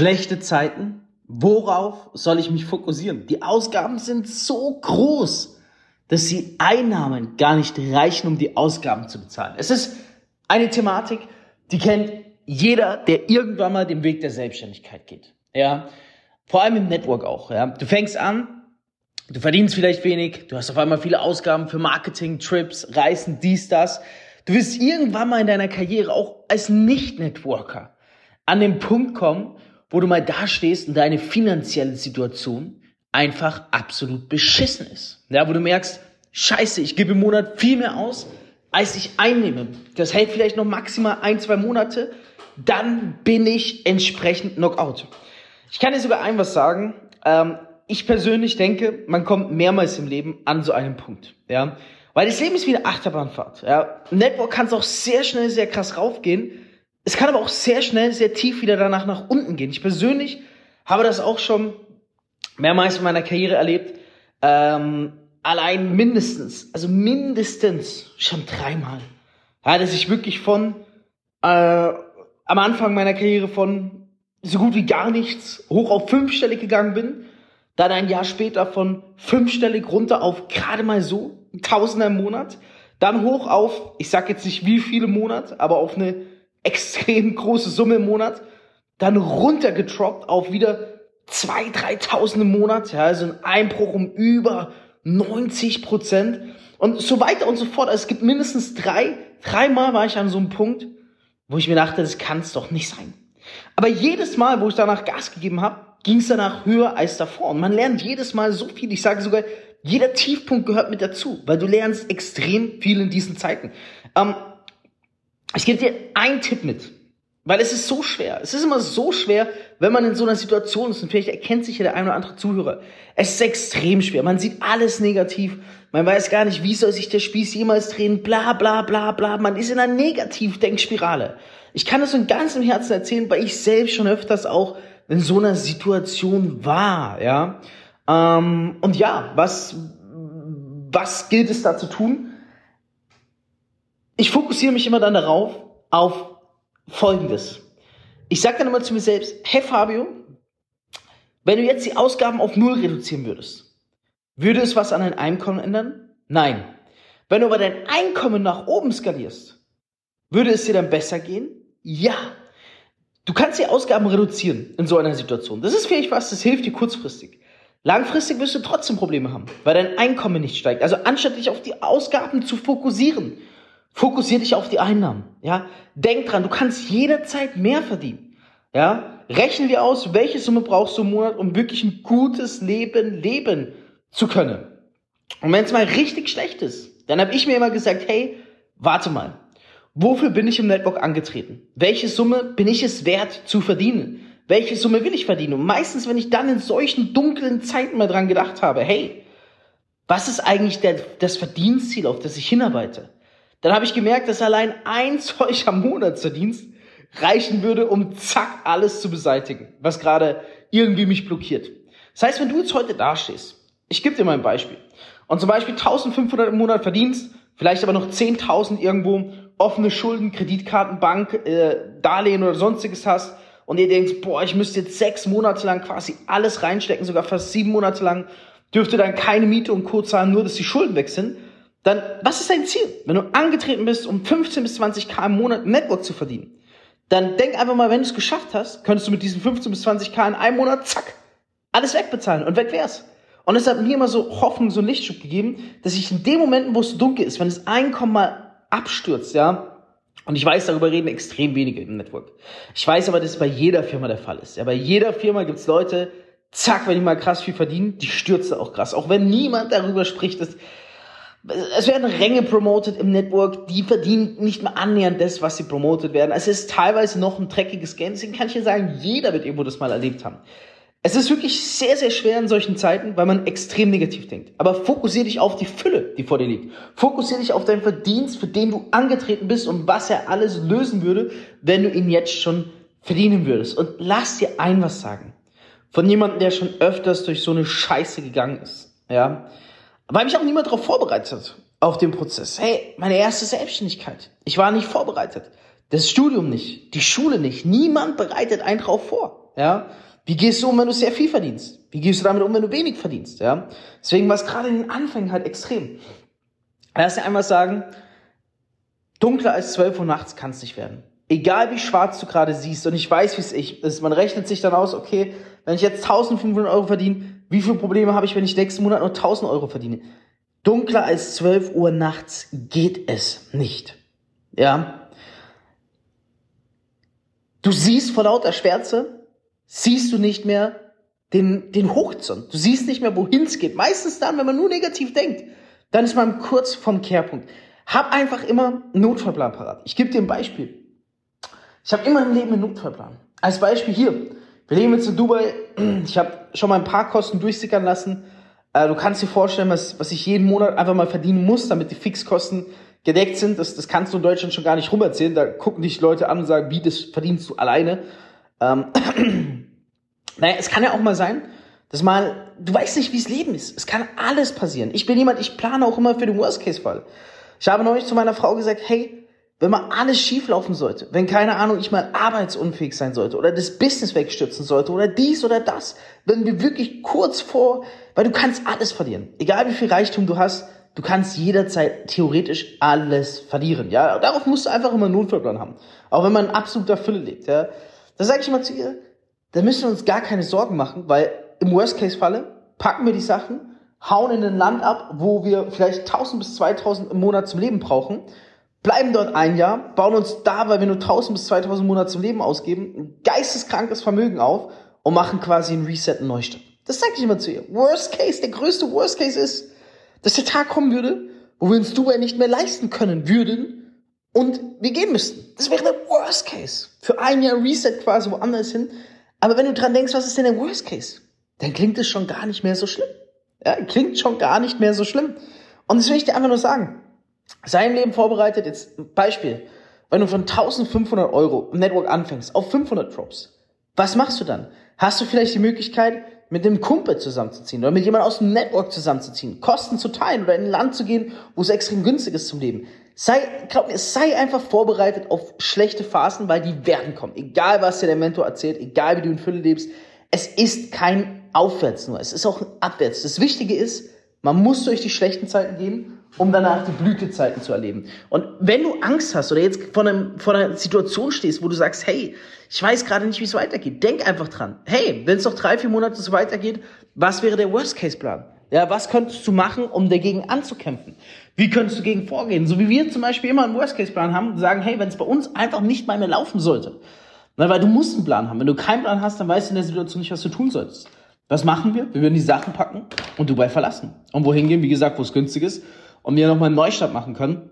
schlechte Zeiten. Worauf soll ich mich fokussieren? Die Ausgaben sind so groß, dass die Einnahmen gar nicht reichen, um die Ausgaben zu bezahlen. Es ist eine Thematik, die kennt jeder, der irgendwann mal den Weg der Selbstständigkeit geht. Ja, vor allem im Network auch. Ja, du fängst an, du verdienst vielleicht wenig, du hast auf einmal viele Ausgaben für Marketing, Trips, Reisen, dies, das. Du wirst irgendwann mal in deiner Karriere auch als Nicht-Networker an den Punkt kommen, wo du mal dastehst und deine finanzielle Situation einfach absolut beschissen ist. Ja, wo du merkst, scheiße, ich gebe im Monat viel mehr aus, als ich einnehme. Das hält vielleicht noch maximal ein, zwei Monate, dann bin ich entsprechend Knockout. Ich kann dir sogar ein was sagen. Ähm, ich persönlich denke, man kommt mehrmals im Leben an so einen Punkt. Ja, weil das Leben ist wie eine Achterbahnfahrt. Ja, Network kann es auch sehr schnell, sehr krass raufgehen. Es kann aber auch sehr schnell, sehr tief wieder danach nach unten gehen. Ich persönlich habe das auch schon mehrmals in meiner Karriere erlebt. Ähm, allein mindestens, also mindestens schon dreimal. Ja, dass ich wirklich von äh, am Anfang meiner Karriere von so gut wie gar nichts hoch auf fünfstellig gegangen bin, dann ein Jahr später von fünfstellig runter auf gerade mal so Tausender im Monat, dann hoch auf, ich sag jetzt nicht wie viele Monate, aber auf eine extrem große Summe im Monat, dann runtergetroppt auf wieder zwei, dreitausend im Monat, ja, also ein Einbruch um über 90 Prozent und so weiter und so fort. Also es gibt mindestens drei, dreimal war ich an so einem Punkt, wo ich mir dachte, das kann es doch nicht sein. Aber jedes Mal, wo ich danach Gas gegeben habe, ging es danach höher als davor. Und man lernt jedes Mal so viel. Ich sage sogar, jeder Tiefpunkt gehört mit dazu, weil du lernst extrem viel in diesen Zeiten. Ähm, ich gebe dir einen Tipp mit. Weil es ist so schwer. Es ist immer so schwer, wenn man in so einer Situation ist. Und vielleicht erkennt sich ja der ein oder andere Zuhörer. Es ist extrem schwer. Man sieht alles negativ. Man weiß gar nicht, wie soll sich der Spieß jemals drehen. Bla, bla, bla, bla. Man ist in einer Negativdenkspirale. Ich kann das von ganzem Herzen erzählen, weil ich selbst schon öfters auch in so einer Situation war, ja. Ähm, und ja, was, was gilt es da zu tun? Ich fokussiere mich immer dann darauf, auf Folgendes. Ich sage dann immer zu mir selbst, hey Fabio, wenn du jetzt die Ausgaben auf Null reduzieren würdest, würde es was an deinem Einkommen ändern? Nein. Wenn du aber dein Einkommen nach oben skalierst, würde es dir dann besser gehen? Ja. Du kannst die Ausgaben reduzieren in so einer Situation. Das ist vielleicht was, das hilft dir kurzfristig. Langfristig wirst du trotzdem Probleme haben, weil dein Einkommen nicht steigt. Also anstatt dich auf die Ausgaben zu fokussieren, Fokussier dich auf die Einnahmen. Ja, denk dran, du kannst jederzeit mehr verdienen. Ja, rechnen wir aus, welche Summe brauchst du im Monat, um wirklich ein gutes Leben leben zu können. Und wenn es mal richtig schlecht ist, dann habe ich mir immer gesagt, hey, warte mal, wofür bin ich im Network angetreten? Welche Summe bin ich es wert zu verdienen? Welche Summe will ich verdienen? Und meistens, wenn ich dann in solchen dunklen Zeiten mal dran gedacht habe, hey, was ist eigentlich der, das Verdienstziel, auf das ich hinarbeite? Dann habe ich gemerkt, dass allein ein solcher Monatsverdienst reichen würde, um zack alles zu beseitigen, was gerade irgendwie mich blockiert. Das heißt, wenn du jetzt heute dastehst, ich gebe dir mal ein Beispiel, und zum Beispiel 1500 im Monat verdienst, vielleicht aber noch 10.000 irgendwo offene Schulden, Kreditkarten, Bank, äh, Darlehen oder sonstiges hast und ihr denkst, boah, ich müsste jetzt sechs Monate lang quasi alles reinstecken, sogar fast sieben Monate lang, dürfte dann keine Miete und Co. zahlen, nur dass die Schulden weg sind, dann was ist dein Ziel? Wenn du angetreten bist, um 15 bis 20 K im Monat Network zu verdienen, dann denk einfach mal, wenn du es geschafft hast, könntest du mit diesen 15 bis 20 K in einem Monat, zack, alles wegbezahlen und weg wär's. Und es hat mir immer so Hoffnung, so einen Lichtschub gegeben, dass ich in den Momenten, wo es dunkel ist, wenn das Einkommen mal abstürzt, ja, und ich weiß, darüber reden extrem wenige im Network. Ich weiß aber, dass es bei jeder Firma der Fall ist. Ja, bei jeder Firma gibt's Leute, zack, wenn die mal krass viel verdienen, die stürzen auch krass. Auch wenn niemand darüber spricht, dass es werden Ränge promoted im Network, die verdienen nicht mehr annähernd das, was sie promotet werden. Es ist teilweise noch ein dreckiges Game. Deswegen kann ich dir sagen, jeder wird irgendwo das mal erlebt haben. Es ist wirklich sehr, sehr schwer in solchen Zeiten, weil man extrem negativ denkt. Aber fokussiere dich auf die Fülle, die vor dir liegt. Fokussiere dich auf deinen Verdienst, für den du angetreten bist und was er alles lösen würde, wenn du ihn jetzt schon verdienen würdest. Und lass dir ein was sagen. Von jemandem, der schon öfters durch so eine Scheiße gegangen ist. Ja weil mich auch niemand darauf vorbereitet auf den Prozess. Hey, meine erste Selbstständigkeit. Ich war nicht vorbereitet. Das Studium nicht, die Schule nicht. Niemand bereitet einen drauf vor. Ja? Wie gehst du um, wenn du sehr viel verdienst? Wie gehst du damit um, wenn du wenig verdienst? Ja? Deswegen war es gerade in den Anfängen halt extrem. Lass dir einmal sagen, dunkler als 12 Uhr nachts kann es nicht werden. Egal wie schwarz du gerade siehst, und ich weiß, wie es ist, man rechnet sich dann aus, okay, wenn ich jetzt 1500 Euro verdiene, wie viele Probleme habe ich, wenn ich nächsten Monat nur 1000 Euro verdiene? Dunkler als 12 Uhr nachts geht es nicht. Ja? Du siehst vor lauter Schwärze, siehst du nicht mehr den, den Horizont. Du siehst nicht mehr, wohin es geht. Meistens dann, wenn man nur negativ denkt, dann ist man kurz vom Kehrpunkt. Hab einfach immer einen Notfallplan parat. Ich gebe dir ein Beispiel. Ich habe immer im Leben einen Notfallplan. Als Beispiel hier. Wir leben jetzt in Dubai. Ich habe schon mal ein paar Kosten durchsickern lassen. Äh, du kannst dir vorstellen, was, was ich jeden Monat einfach mal verdienen muss, damit die Fixkosten gedeckt sind. Das, das kannst du in Deutschland schon gar nicht rumerzählen. Da gucken dich Leute an und sagen, wie, das verdienst du alleine. Ähm, naja, es kann ja auch mal sein, dass mal, du weißt nicht, wie es Leben ist. Es kann alles passieren. Ich bin jemand, ich plane auch immer für den Worst-Case-Fall. Ich habe neulich zu meiner Frau gesagt, hey, wenn mal alles schief laufen sollte, wenn keine Ahnung, ich mal arbeitsunfähig sein sollte oder das Business wegstürzen sollte oder dies oder das, wenn wir wirklich kurz vor, weil du kannst alles verlieren. Egal wie viel Reichtum du hast, du kannst jederzeit theoretisch alles verlieren. Ja, darauf musst du einfach immer einen Notfallplan haben. Auch wenn man in absoluter Fülle lebt. Ja, da sage ich immer zu ihr, da müssen wir uns gar keine Sorgen machen, weil im Worst-Case-Falle packen wir die Sachen, hauen in ein Land ab, wo wir vielleicht 1000 bis 2000 im Monat zum Leben brauchen bleiben dort ein Jahr, bauen uns da, weil wir nur 1000 bis 2000 Monate zum Leben ausgeben, ein geisteskrankes Vermögen auf und machen quasi einen Reset, einen Neustart. Das sage ich immer zu ihr. Worst Case, der größte Worst Case ist, dass der Tag kommen würde, wo wir uns Dubai nicht mehr leisten können würden und wir gehen müssten. Das wäre der Worst Case. Für ein Jahr Reset quasi woanders hin. Aber wenn du dran denkst, was ist denn der Worst Case? Dann klingt es schon gar nicht mehr so schlimm. Ja, klingt schon gar nicht mehr so schlimm. Und das will ich dir einfach nur sagen sein Leben vorbereitet. Jetzt Beispiel. Wenn du von 1500 Euro im Network anfängst auf 500 Drops, was machst du dann? Hast du vielleicht die Möglichkeit, mit einem Kumpel zusammenzuziehen oder mit jemandem aus dem Network zusammenzuziehen, Kosten zu teilen oder in ein Land zu gehen, wo es extrem günstig ist zum Leben. Sei, glaub mir, sei einfach vorbereitet auf schlechte Phasen, weil die werden kommen. Egal, was dir der Mentor erzählt, egal, wie du in Fülle lebst. Es ist kein Aufwärts nur, es ist auch ein Abwärts. Das Wichtige ist, man muss durch die schlechten Zeiten gehen um danach die Blütezeiten zu erleben. Und wenn du Angst hast oder jetzt vor, einem, vor einer Situation stehst, wo du sagst, hey, ich weiß gerade nicht, wie es weitergeht, denk einfach dran. Hey, wenn es noch drei, vier Monate so weitergeht, was wäre der Worst-Case-Plan? Ja, was könntest du machen, um dagegen anzukämpfen? Wie könntest du gegen vorgehen? So wie wir zum Beispiel immer einen Worst-Case-Plan haben sagen, hey, wenn es bei uns einfach nicht mal mehr laufen sollte, weil du musst einen Plan haben. Wenn du keinen Plan hast, dann weißt du in der Situation nicht, was du tun solltest. Was machen wir? Wir würden die Sachen packen und Dubai verlassen. Und wohin gehen? Wie gesagt, wo es günstig ist und wir nochmal einen Neustart machen können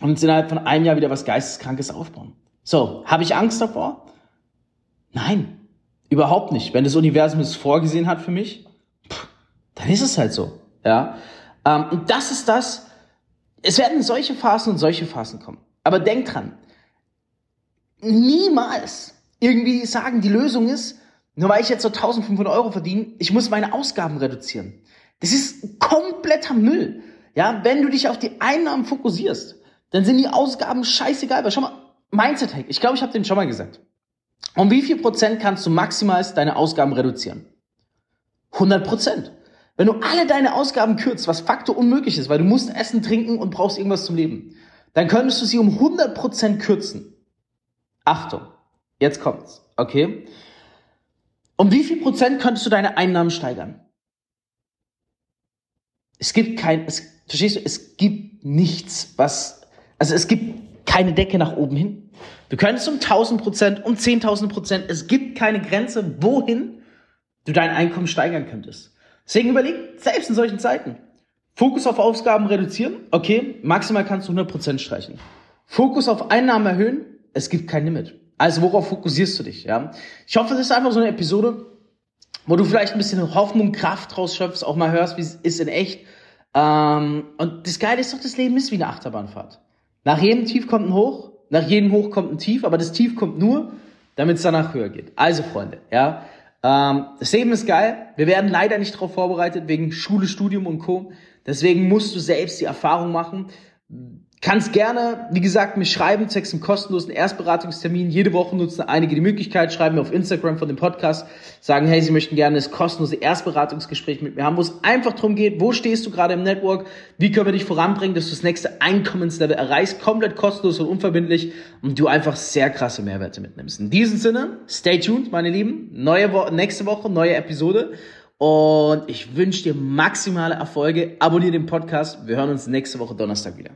und uns innerhalb von einem Jahr wieder was Geisteskrankes aufbauen. So, habe ich Angst davor? Nein, überhaupt nicht. Wenn das Universum es vorgesehen hat für mich, pff, dann ist es halt so. Ja, ähm, und das ist das. Es werden solche Phasen und solche Phasen kommen. Aber denk dran, niemals irgendwie sagen, die Lösung ist, nur weil ich jetzt so 1500 Euro verdiene, ich muss meine Ausgaben reduzieren. Das ist kompletter Müll. Ja, wenn du dich auf die Einnahmen fokussierst, dann sind die Ausgaben scheißegal. Weil schau mal, Mindset Hack. Ich glaube, ich habe den schon mal gesagt. Um wie viel Prozent kannst du maximal deine Ausgaben reduzieren? 100 Prozent. Wenn du alle deine Ausgaben kürzt, was faktor unmöglich ist, weil du musst essen, trinken und brauchst irgendwas zum Leben, dann könntest du sie um 100 Prozent kürzen. Achtung, jetzt kommt's, okay? Um wie viel Prozent könntest du deine Einnahmen steigern? Es gibt kein, es Verstehst du? Es gibt nichts, was, also es gibt keine Decke nach oben hin. Du könntest um 1000 Prozent, um 10.000 Prozent, es gibt keine Grenze, wohin du dein Einkommen steigern könntest. Deswegen überleg, selbst in solchen Zeiten, Fokus auf Ausgaben reduzieren, okay, maximal kannst du 100 Prozent streichen. Fokus auf Einnahmen erhöhen, es gibt kein Limit. Also worauf fokussierst du dich, ja? Ich hoffe, das ist einfach so eine Episode, wo du vielleicht ein bisschen Hoffnung, Kraft draus schöpfst, auch mal hörst, wie es ist in echt ähm, und das Geile ist doch, das Leben ist wie eine Achterbahnfahrt. Nach jedem Tief kommt ein Hoch, nach jedem Hoch kommt ein Tief, aber das Tief kommt nur, damit es danach höher geht. Also Freunde, ja, ähm, das Leben ist geil. Wir werden leider nicht darauf vorbereitet wegen Schule, Studium und Co. Deswegen musst du selbst die Erfahrung machen. Kannst gerne, wie gesagt, mir schreiben, zwecks einem kostenlosen Erstberatungstermin. Jede Woche nutzen einige die Möglichkeit, schreiben mir auf Instagram von dem Podcast, sagen, hey, sie möchten gerne das kostenlose Erstberatungsgespräch mit mir haben, wo es einfach darum geht, wo stehst du gerade im Network, wie können wir dich voranbringen, dass du das nächste Einkommenslevel erreichst, komplett kostenlos und unverbindlich und du einfach sehr krasse Mehrwerte mitnimmst. In diesem Sinne, stay tuned, meine Lieben. Neue Wo nächste Woche, neue Episode. Und ich wünsche dir maximale Erfolge. Abonniere den Podcast. Wir hören uns nächste Woche Donnerstag wieder.